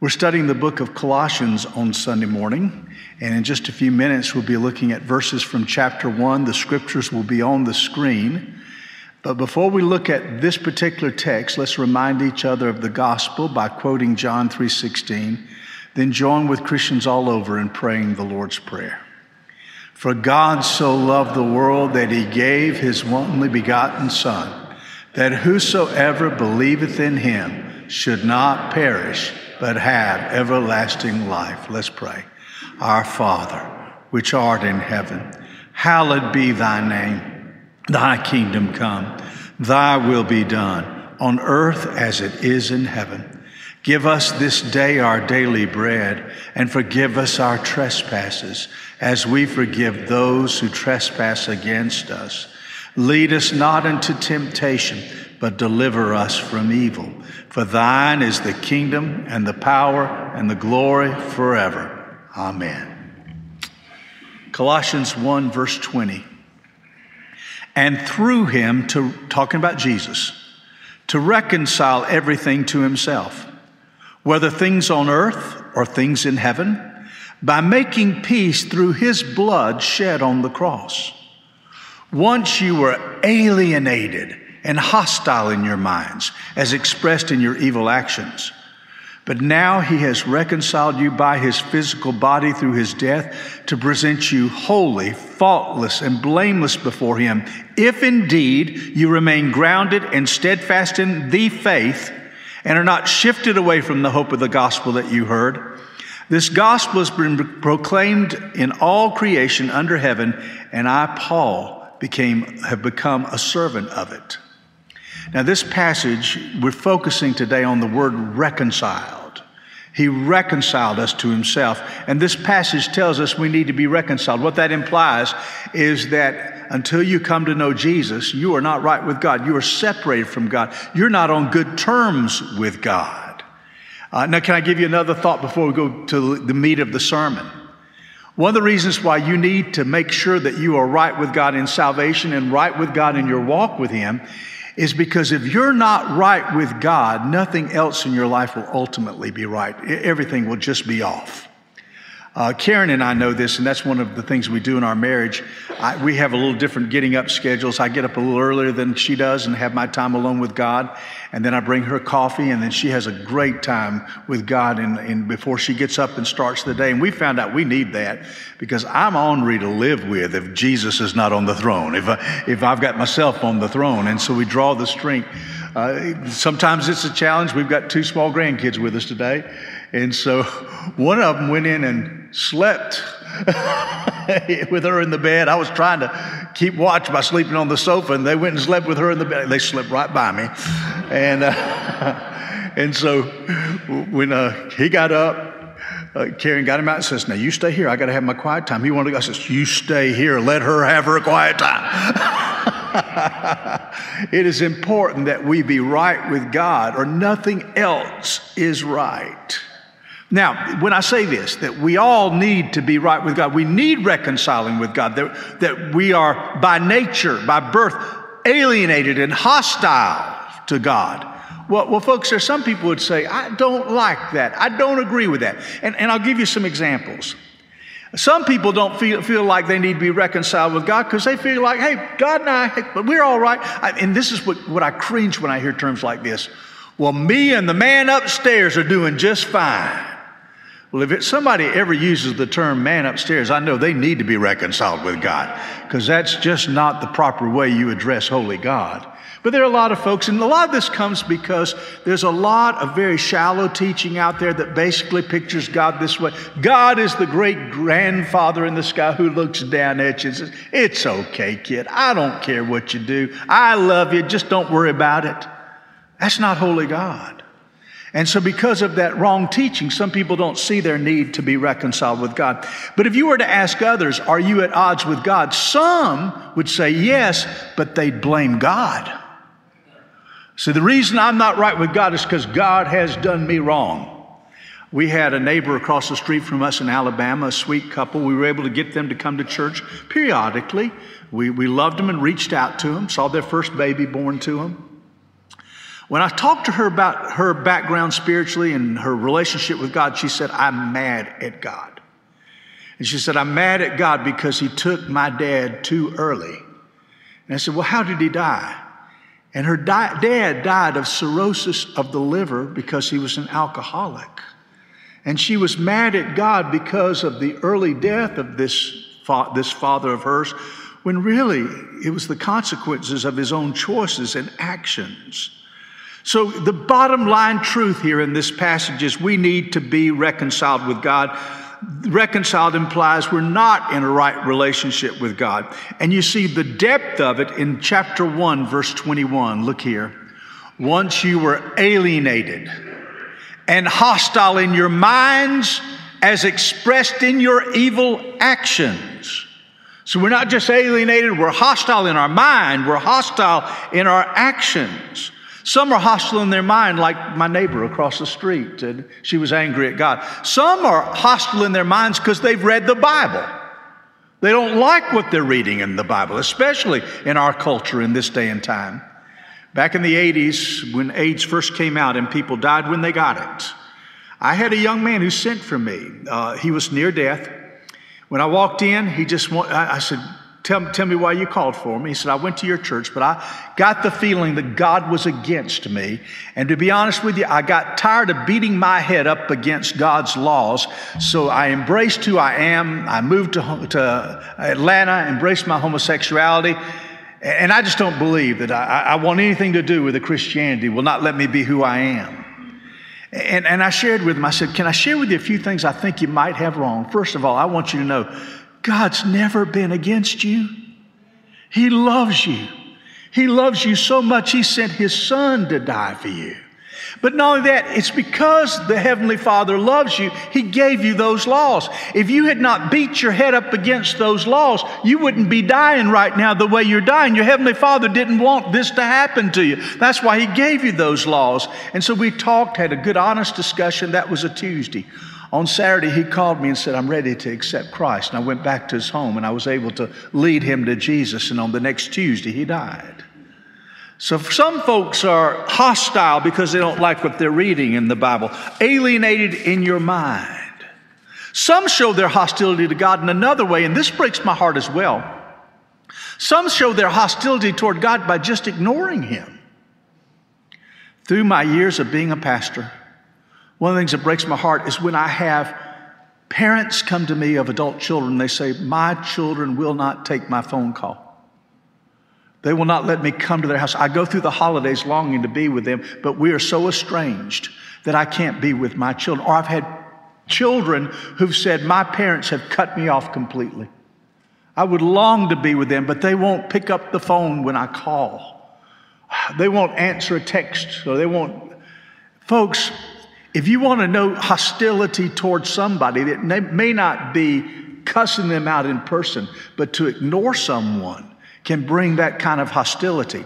We're studying the book of Colossians on Sunday morning, and in just a few minutes, we'll be looking at verses from chapter 1. The scriptures will be on the screen. But before we look at this particular text, let's remind each other of the gospel by quoting John 3:16, then join with Christians all over in praying the Lord's prayer. For God so loved the world that he gave his only begotten son, that whosoever believeth in him should not perish, but have everlasting life. Let's pray. Our Father, which art in heaven, hallowed be thy name. Thy kingdom come, thy will be done on earth as it is in heaven. Give us this day our daily bread and forgive us our trespasses as we forgive those who trespass against us. Lead us not into temptation, but deliver us from evil. For thine is the kingdom and the power and the glory forever. Amen. Colossians 1, verse 20. And through him, to talking about Jesus, to reconcile everything to himself, whether things on earth or things in heaven, by making peace through his blood shed on the cross. Once you were alienated and hostile in your minds, as expressed in your evil actions. But now he has reconciled you by his physical body through his death to present you holy, faultless, and blameless before him, if indeed you remain grounded and steadfast in the faith and are not shifted away from the hope of the gospel that you heard. This gospel has been proclaimed in all creation under heaven, and I, Paul, became, have become a servant of it. Now, this passage, we're focusing today on the word reconciled. He reconciled us to himself. And this passage tells us we need to be reconciled. What that implies is that until you come to know Jesus, you are not right with God. You are separated from God. You're not on good terms with God. Uh, now, can I give you another thought before we go to the meat of the sermon? One of the reasons why you need to make sure that you are right with God in salvation and right with God in your walk with Him is because if you're not right with God, nothing else in your life will ultimately be right. Everything will just be off. Uh, Karen and I know this, and that's one of the things we do in our marriage. I, we have a little different getting up schedules. I get up a little earlier than she does and have my time alone with God, and then I bring her coffee, and then she has a great time with God and, before she gets up and starts the day. And we found out we need that because I'm ornery to live with if Jesus is not on the throne, if, I, if I've got myself on the throne. And so we draw the strength. Uh, sometimes it's a challenge. We've got two small grandkids with us today. And so one of them went in and slept with her in the bed. I was trying to keep watch by sleeping on the sofa, and they went and slept with her in the bed. They slept right by me. And, uh, and so when uh, he got up, uh, Karen got him out and says, Now you stay here. I got to have my quiet time. He wanted to go. I says, You stay here. Let her have her quiet time. it is important that we be right with God, or nothing else is right. Now, when I say this, that we all need to be right with God, we need reconciling with God, that, that we are by nature, by birth, alienated and hostile to God. Well, well, folks, there's some people would say, I don't like that. I don't agree with that. And, and I'll give you some examples. Some people don't feel, feel like they need to be reconciled with God because they feel like, hey, God and I, but we're all right. I, and this is what, what I cringe when I hear terms like this. Well, me and the man upstairs are doing just fine. Well, if it, somebody ever uses the term man upstairs, I know they need to be reconciled with God because that's just not the proper way you address holy God. But there are a lot of folks, and a lot of this comes because there's a lot of very shallow teaching out there that basically pictures God this way. God is the great grandfather in the sky who looks down at you and says, It's okay, kid. I don't care what you do. I love you. Just don't worry about it. That's not holy God. And so, because of that wrong teaching, some people don't see their need to be reconciled with God. But if you were to ask others, Are you at odds with God? Some would say yes, but they'd blame God. So, the reason I'm not right with God is because God has done me wrong. We had a neighbor across the street from us in Alabama, a sweet couple. We were able to get them to come to church periodically. We, we loved them and reached out to them, saw their first baby born to them. When I talked to her about her background spiritually and her relationship with God, she said, I'm mad at God. And she said, I'm mad at God because he took my dad too early. And I said, Well, how did he die? And her di- dad died of cirrhosis of the liver because he was an alcoholic. And she was mad at God because of the early death of this, fa- this father of hers, when really it was the consequences of his own choices and actions. So, the bottom line truth here in this passage is we need to be reconciled with God. Reconciled implies we're not in a right relationship with God. And you see the depth of it in chapter 1, verse 21. Look here. Once you were alienated and hostile in your minds as expressed in your evil actions. So we're not just alienated, we're hostile in our mind, we're hostile in our actions. Some are hostile in their mind, like my neighbor across the street, and she was angry at God. Some are hostile in their minds because they've read the Bible. They don't like what they're reading in the Bible, especially in our culture in this day and time. Back in the 80s, when AIDS first came out and people died when they got it, I had a young man who sent for me. Uh, he was near death. When I walked in, he just, I, I said, tell, tell me why you called for me. He said, I went to your church, but I got the feeling that God was against me. And to be honest with you, I got tired of beating my head up against God's laws. So I embraced who I am. I moved to, to Atlanta, embraced my homosexuality. And I just don't believe that I, I want anything to do with the Christianity will not let me be who I am. And, and I shared with him, I said, Can I share with you a few things I think you might have wrong? First of all, I want you to know God's never been against you. He loves you. He loves you so much, He sent His Son to die for you. But not only that, it's because the Heavenly Father loves you, He gave you those laws. If you had not beat your head up against those laws, you wouldn't be dying right now the way you're dying. Your Heavenly Father didn't want this to happen to you. That's why He gave you those laws. And so we talked, had a good, honest discussion. That was a Tuesday. On Saturday, he called me and said, I'm ready to accept Christ. And I went back to his home and I was able to lead him to Jesus. And on the next Tuesday, he died. So some folks are hostile because they don't like what they're reading in the Bible, alienated in your mind. Some show their hostility to God in another way, and this breaks my heart as well. Some show their hostility toward God by just ignoring Him. Through my years of being a pastor, one of the things that breaks my heart is when I have parents come to me of adult children, they say, My children will not take my phone call. They will not let me come to their house. I go through the holidays longing to be with them, but we are so estranged that I can't be with my children. Or I've had children who've said, My parents have cut me off completely. I would long to be with them, but they won't pick up the phone when I call. They won't answer a text, or they won't. Folks, if you want to know hostility towards somebody, it may not be cussing them out in person, but to ignore someone can bring that kind of hostility.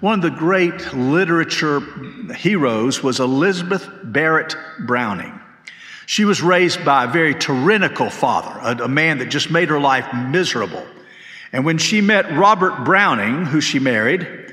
One of the great literature heroes was Elizabeth Barrett Browning. She was raised by a very tyrannical father, a, a, man that just made her life miserable. And when she met Robert Browning, who she married,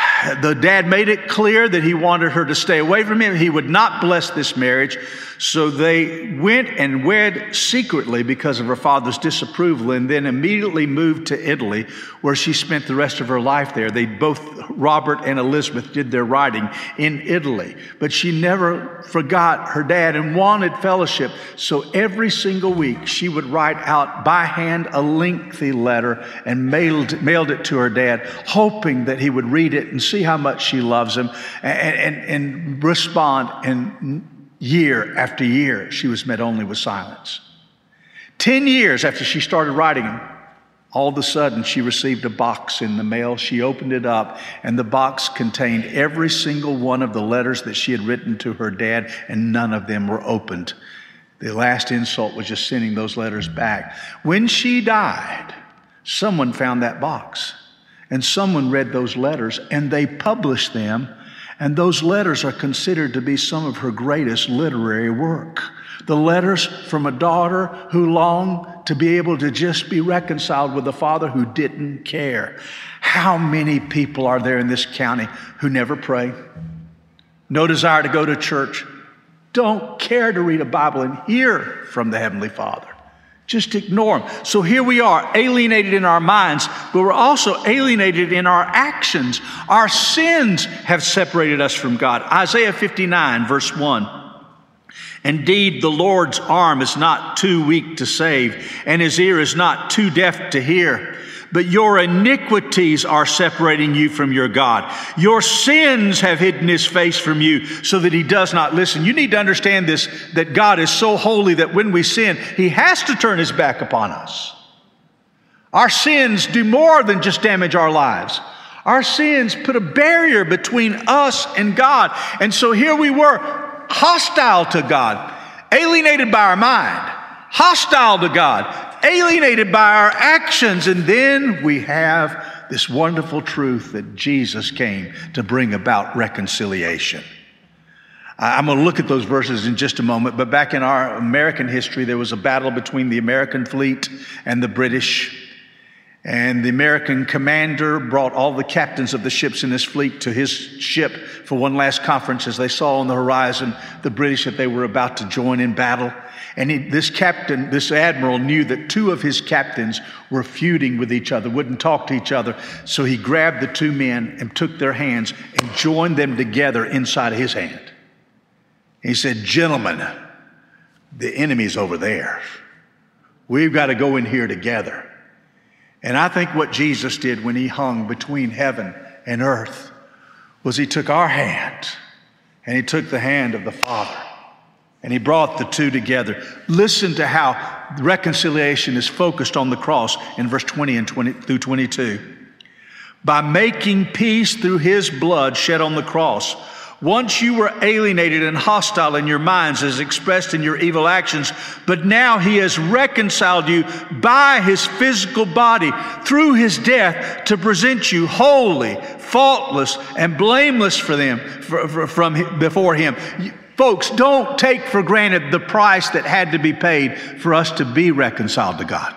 the dad made it clear that he wanted her to stay away from him. He would not bless this marriage. So they went and wed secretly because of her father's disapproval and then immediately moved to Italy, where she spent the rest of her life there. They both, Robert and Elizabeth, did their writing in Italy. But she never forgot her dad and wanted fellowship. So every single week, she would write out by hand a lengthy letter and mailed, mailed it to her dad, hoping that he would read it and see how much she loves him and, and, and respond. And Year after year, she was met only with silence. Ten years after she started writing him, all of a sudden she received a box in the mail. She opened it up, and the box contained every single one of the letters that she had written to her dad, and none of them were opened. The last insult was just sending those letters back. When she died, someone found that box, and someone read those letters, and they published them and those letters are considered to be some of her greatest literary work. The letters from a daughter who longed to be able to just be reconciled with a father who didn't care. How many people are there in this county who never pray? no desire to go to church, don't care to read a Bible and hear from the Heavenly Father. Just ignore them. So here we are, alienated in our minds, but we're also alienated in our actions. Our sins have separated us from God. Isaiah 59, verse 1. Indeed, the Lord's arm is not too weak to save, and his ear is not too deaf to hear but your iniquities are separating you from your God. Your sins have hidden his face from you so that he does not listen. You need to understand this that God is so holy that when we sin, he has to turn his back upon us. Our sins do more than just damage our lives. Our sins put a barrier between us and God. And so here we were, hostile to God, alienated by our mind, hostile to God, alienated by our actions. And then we have this wonderful truth that Jesus came to bring about reconciliation. I'm going to look at those verses in just a moment, but back in our American history, there was a battle between the American fleet and the British. And the American commander brought all the captains of the ships in his fleet to his ship for one last conference as they saw on the horizon the British that they were about to join in battle. And he, this captain, this admiral, knew that two of his captains were feuding with each other, wouldn't talk to each other. So he grabbed the two men and took their hands and joined them together inside of his hand. He said, Gentlemen, the enemy's over there. We've got to go in here together. And I think what Jesus did when he hung between heaven and earth was he took our hand and he took the hand of the Father and he brought the two together. Listen to how reconciliation is focused on the cross in verse 20 and 20 through 22. By making peace through his blood shed on the cross. Once you were alienated and hostile in your minds as expressed in your evil actions, but now he has reconciled you by his physical body through his death to present you holy, faultless, and blameless for them for, for, from before him. Folks, don't take for granted the price that had to be paid for us to be reconciled to God.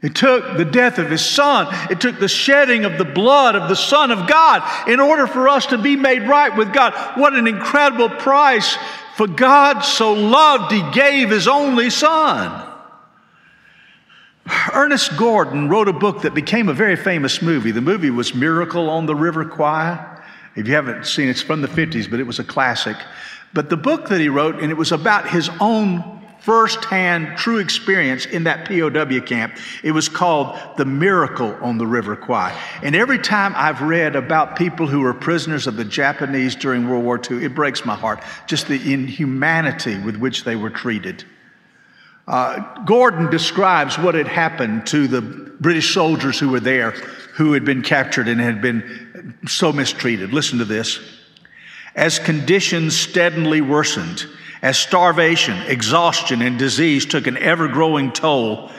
It took the death of his son. It took the shedding of the blood of the Son of God in order for us to be made right with God. What an incredible price. For God so loved, he gave his only son. Ernest Gordon wrote a book that became a very famous movie. The movie was Miracle on the River Kwai. If you haven't seen it, it's from the 50s, but it was a classic. But the book that he wrote, and it was about his own firsthand true experience in that POW camp. It was called The Miracle on the River Kwai. And every time I've read about people who were prisoners of the Japanese during World War II, it breaks my heart. Just the inhumanity with which they were treated. Uh, Gordon describes what had happened to the British soldiers who were there, who had been captured and had been so mistreated. Listen to this. As conditions steadily worsened, as starvation, exhaustion, and disease took an ever growing toll,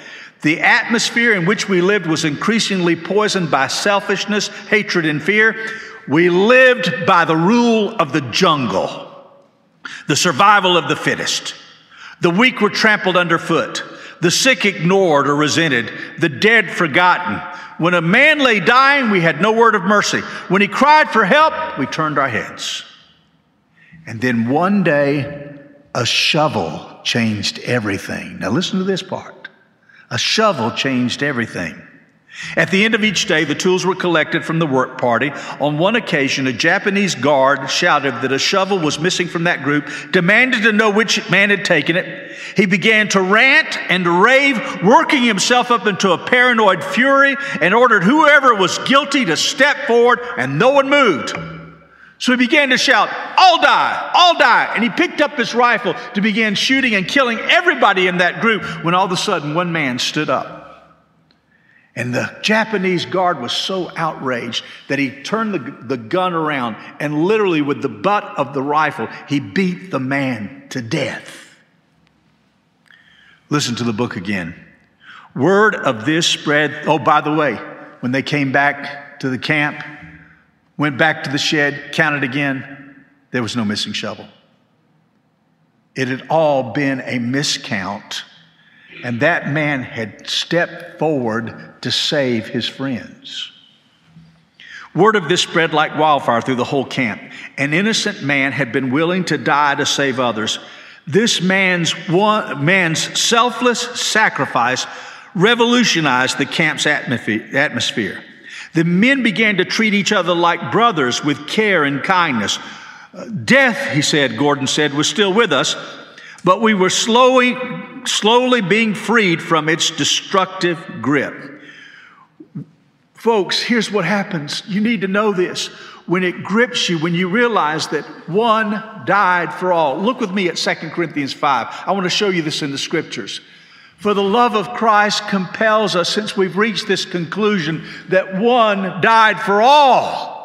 the atmosphere in which we lived was increasingly poisoned by selfishness, hatred, and fear. We lived by the rule of the jungle, the survival of the fittest. The weak were trampled underfoot, the sick ignored or resented, the dead forgotten. When a man lay dying, we had no word of mercy. When he cried for help, we turned our heads. And then one day, a shovel changed everything. Now, listen to this part. A shovel changed everything. At the end of each day, the tools were collected from the work party. On one occasion, a Japanese guard shouted that a shovel was missing from that group, demanded to know which man had taken it. He began to rant and rave, working himself up into a paranoid fury, and ordered whoever was guilty to step forward, and no one moved. So he began to shout, All die, all die. And he picked up his rifle to begin shooting and killing everybody in that group when all of a sudden one man stood up. And the Japanese guard was so outraged that he turned the, the gun around and literally, with the butt of the rifle, he beat the man to death. Listen to the book again. Word of this spread. Oh, by the way, when they came back to the camp, Went back to the shed, counted again. There was no missing shovel. It had all been a miscount, and that man had stepped forward to save his friends. Word of this spread like wildfire through the whole camp. An innocent man had been willing to die to save others. This man's, one, man's selfless sacrifice revolutionized the camp's atmosphere. The men began to treat each other like brothers with care and kindness. Death, he said, Gordon said, was still with us, but we were slowly, slowly being freed from its destructive grip. Folks, here's what happens. You need to know this. When it grips you, when you realize that one died for all. Look with me at 2 Corinthians 5. I want to show you this in the scriptures. For the love of Christ compels us, since we've reached this conclusion, that one died for all.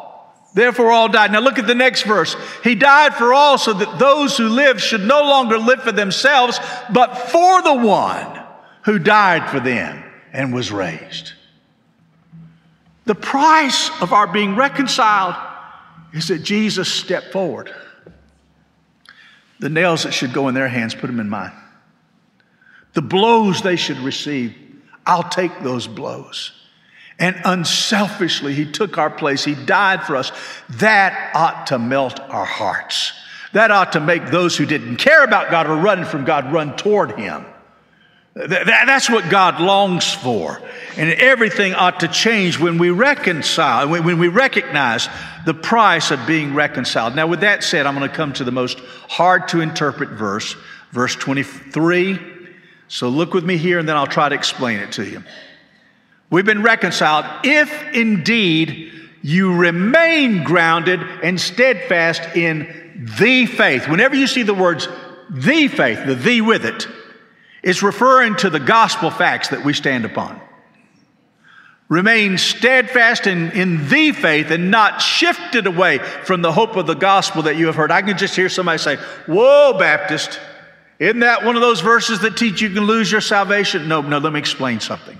Therefore, all died. Now, look at the next verse. He died for all so that those who live should no longer live for themselves, but for the one who died for them and was raised. The price of our being reconciled is that Jesus stepped forward. The nails that should go in their hands, put them in mine. The blows they should receive, I'll take those blows. And unselfishly, He took our place. He died for us. That ought to melt our hearts. That ought to make those who didn't care about God or running from God run toward Him. That's what God longs for. And everything ought to change when we reconcile, when we recognize the price of being reconciled. Now, with that said, I'm going to come to the most hard to interpret verse, verse 23. So look with me here and then I'll try to explain it to you. We've been reconciled if indeed you remain grounded and steadfast in the faith. Whenever you see the words the faith, the the with it, it, is referring to the gospel facts that we stand upon. Remain steadfast in, in the faith and not shifted away from the hope of the gospel that you have heard. I can just hear somebody say, Whoa, Baptist, isn't that one of those verses that teach you can lose your salvation? No, no, let me explain something.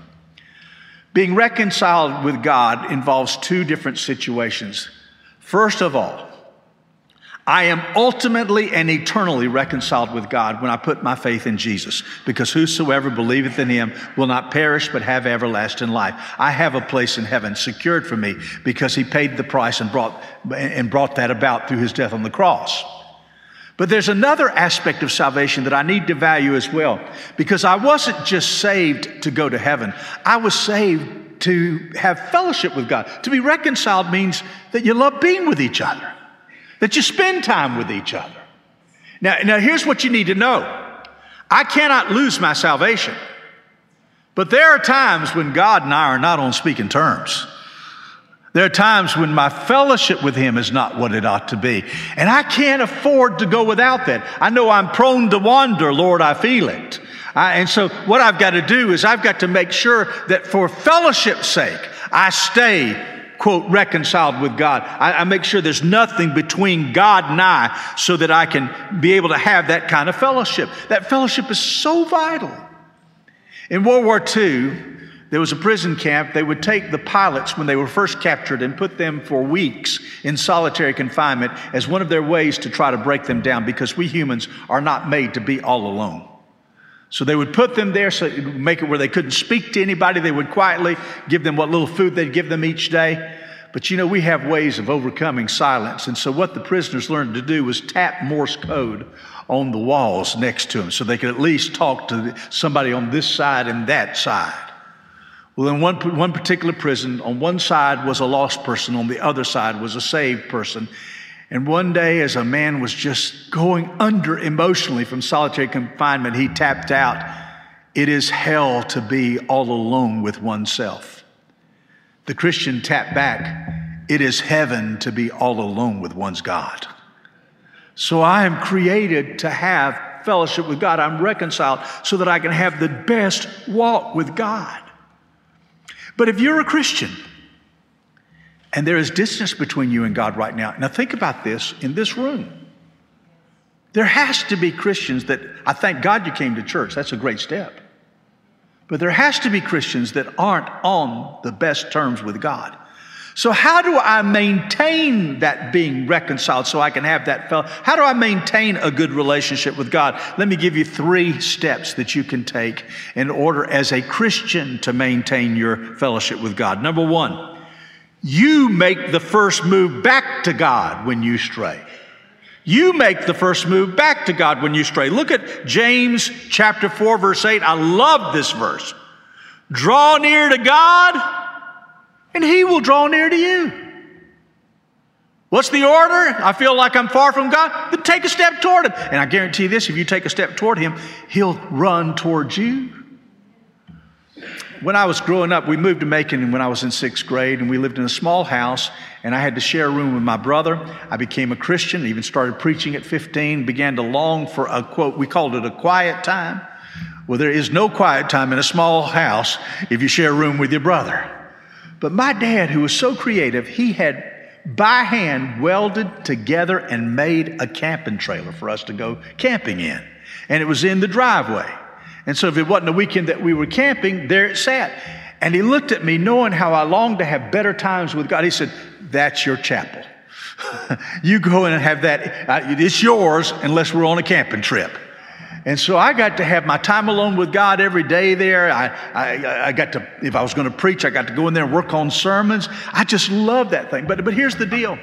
Being reconciled with God involves two different situations. First of all, I am ultimately and eternally reconciled with God when I put my faith in Jesus, because whosoever believeth in him will not perish but have everlasting life. I have a place in heaven secured for me because he paid the price and brought, and brought that about through his death on the cross. But there's another aspect of salvation that I need to value as well, because I wasn't just saved to go to heaven. I was saved to have fellowship with God. To be reconciled means that you love being with each other that you spend time with each other. Now, now here's what you need to know I cannot lose my salvation, but there are times when God and I are not on speaking terms. There are times when my fellowship with Him is not what it ought to be. And I can't afford to go without that. I know I'm prone to wander, Lord, I feel it. I, and so, what I've got to do is I've got to make sure that for fellowship's sake, I stay quote, reconciled with God. I, I, make sure there's nothing between God and I so that I can be able to have that kind of fellowship. That fellowship is so vital. In World War II, there was a prison camp. They would take the pilots when they were first captured and put them for weeks in solitary confinement as one of their ways to try to break them down because we humans are not made to be all alone. So they would put them there, so it make it where they couldn't speak to anybody. They would quietly give them what little food they'd give them each day. But you know, we have ways of overcoming silence. And so what the prisoners learned to do was tap Morse code on the walls next to them so they could at least talk to somebody on this side and that side. Well, in one, one particular prison, on one side was a lost person, on the other side was a saved person. And one day, as a man was just going under emotionally from solitary confinement, he tapped out, It is hell to be all alone with oneself. The Christian tapped back, It is heaven to be all alone with one's God. So I am created to have fellowship with God. I'm reconciled so that I can have the best walk with God. But if you're a Christian, and there is distance between you and God right now. Now, think about this in this room. There has to be Christians that, I thank God you came to church. That's a great step. But there has to be Christians that aren't on the best terms with God. So, how do I maintain that being reconciled so I can have that fellow? How do I maintain a good relationship with God? Let me give you three steps that you can take in order as a Christian to maintain your fellowship with God. Number one, You make the first move back to God when you stray. You make the first move back to God when you stray. Look at James chapter 4, verse 8. I love this verse. Draw near to God, and He will draw near to you. What's the order? I feel like I'm far from God. Then take a step toward Him. And I guarantee this if you take a step toward Him, He'll run towards you. When I was growing up, we moved to Macon when I was in sixth grade, and we lived in a small house, and I had to share a room with my brother. I became a Christian, even started preaching at 15, began to long for a quote, we called it a quiet time. Well, there is no quiet time in a small house if you share a room with your brother. But my dad, who was so creative, he had by hand welded together and made a camping trailer for us to go camping in. And it was in the driveway. And so if it wasn't a weekend that we were camping, there it sat. And he looked at me, knowing how I longed to have better times with God. He said, That's your chapel. you go in and have that. It's yours unless we're on a camping trip. And so I got to have my time alone with God every day there. I, I, I got to, if I was going to preach, I got to go in there and work on sermons. I just love that thing. But, but here's the deal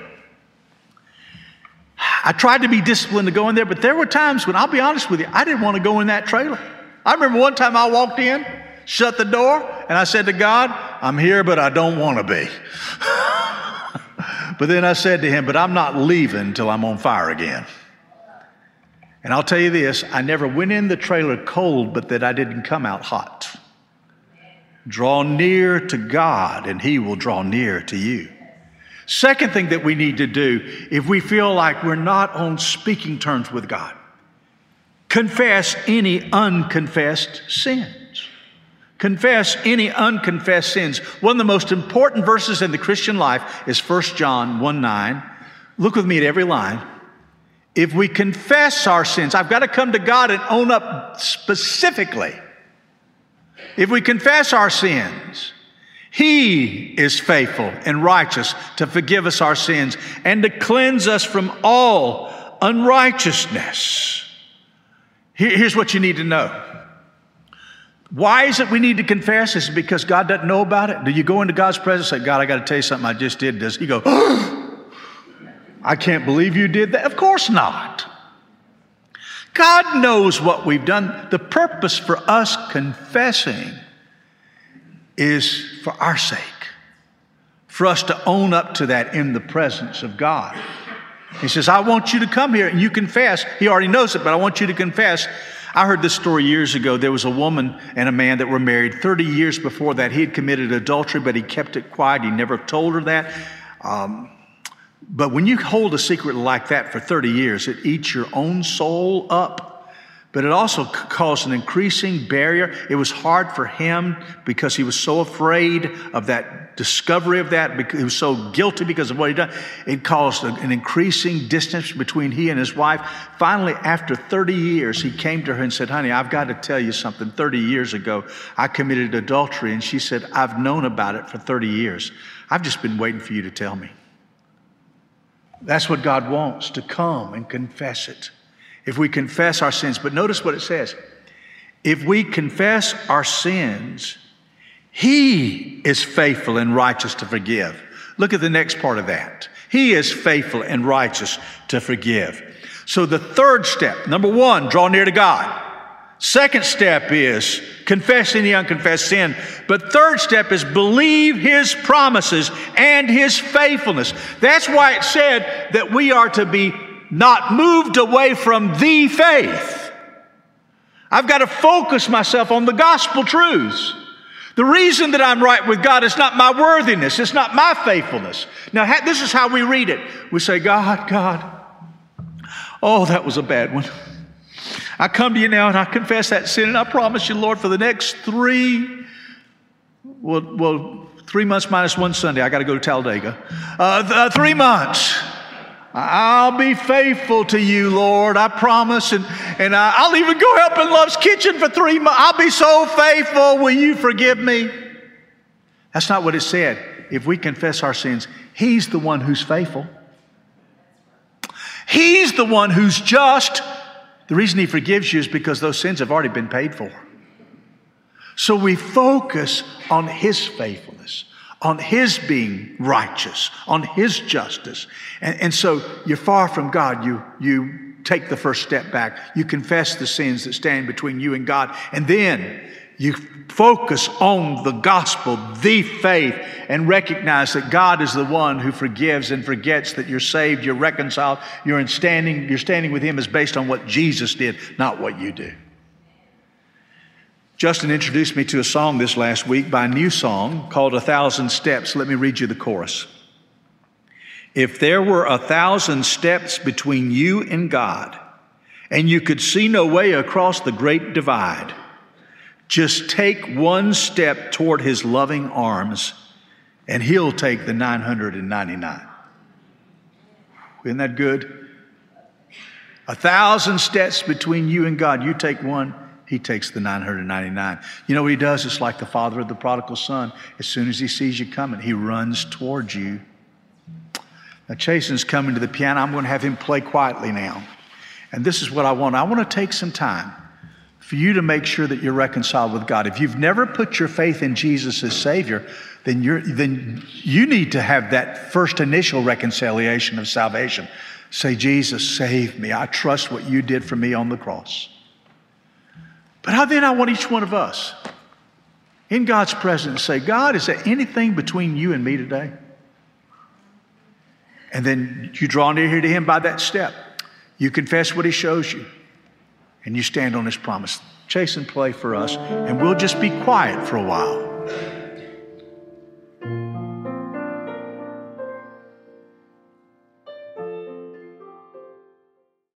I tried to be disciplined to go in there, but there were times when, I'll be honest with you, I didn't want to go in that trailer. I remember one time I walked in, shut the door, and I said to God, I'm here, but I don't want to be. but then I said to him, But I'm not leaving until I'm on fire again. And I'll tell you this I never went in the trailer cold, but that I didn't come out hot. Draw near to God, and He will draw near to you. Second thing that we need to do if we feel like we're not on speaking terms with God, confess any unconfessed sins. Confess any unconfessed sins. One of the most important verses in the Christian life is 1 John 1 9. Look with me at every line. If we confess our sins, I've got to come to God and own up specifically. If we confess our sins, He is faithful and righteous to forgive us our sins and to cleanse us from all unrighteousness. Here's what you need to know. Why is it we need to confess? Is because God doesn't know about it? Do you go into God's presence and say, God, I got to tell you something I just did? Does He go, oh, I can't believe you did that. Of course not. God knows what we've done. The purpose for us confessing is for our sake, for us to own up to that in the presence of God. He says, I want you to come here and you confess. He already knows it, but I want you to confess. I heard this story years ago. There was a woman and a man that were married 30 years before that. He had committed adultery, but he kept it quiet. He never told her that. Um, but when you hold a secret like that for 30 years, it eats your own soul up. But it also caused an increasing barrier. It was hard for him because he was so afraid of that discovery of that. He was so guilty because of what he'd done. It caused an increasing distance between he and his wife. Finally, after 30 years, he came to her and said, Honey, I've got to tell you something. 30 years ago, I committed adultery. And she said, I've known about it for 30 years. I've just been waiting for you to tell me. That's what God wants to come and confess it. If we confess our sins, but notice what it says. If we confess our sins, He is faithful and righteous to forgive. Look at the next part of that. He is faithful and righteous to forgive. So the third step, number one, draw near to God. Second step is confessing the unconfessed sin. But third step is believe his promises and his faithfulness. That's why it said that we are to be not moved away from the faith. I've got to focus myself on the gospel truths. The reason that I'm right with God is not my worthiness, it's not my faithfulness. Now, this is how we read it. We say, God, God, oh, that was a bad one. I come to you now and I confess that sin, and I promise you, Lord, for the next three, well, well three months minus one Sunday, I got to go to Talladega. Uh, th- uh, three months. I'll be faithful to you, Lord. I promise. And, and I, will even go help in Love's Kitchen for three months. I'll be so faithful. Will you forgive me? That's not what it said. If we confess our sins, He's the one who's faithful. He's the one who's just the reason He forgives you is because those sins have already been paid for. So we focus on His faithfulness, on His being righteous, on His justice. And, and so you're far from God. You, you take the first step back. You confess the sins that stand between you and God. And then you focus on the gospel, the faith, and recognize that God is the one who forgives and forgets that you're saved, you're reconciled, you're in standing, you're standing with Him is based on what Jesus did, not what you do. Justin introduced me to a song this last week by a new song called A Thousand Steps. Let me read you the chorus. If there were a thousand steps between you and God, and you could see no way across the great divide, just take one step toward his loving arms, and he'll take the 999. Isn't that good? A thousand steps between you and God. You take one, he takes the 999. You know what he does? It's like the father of the prodigal son. As soon as he sees you coming, he runs towards you now, Chasen's coming to the piano. I'm going to have him play quietly now. And this is what I want. I want to take some time for you to make sure that you're reconciled with God. If you've never put your faith in Jesus as Savior, then, you're, then you need to have that first initial reconciliation of salvation. Say, Jesus, save me. I trust what you did for me on the cross. But how then I want each one of us in God's presence say, God, is there anything between you and me today? And then you draw near here to Him by that step. You confess what He shows you, and you stand on His promise. Chase and play for us, and we'll just be quiet for a while.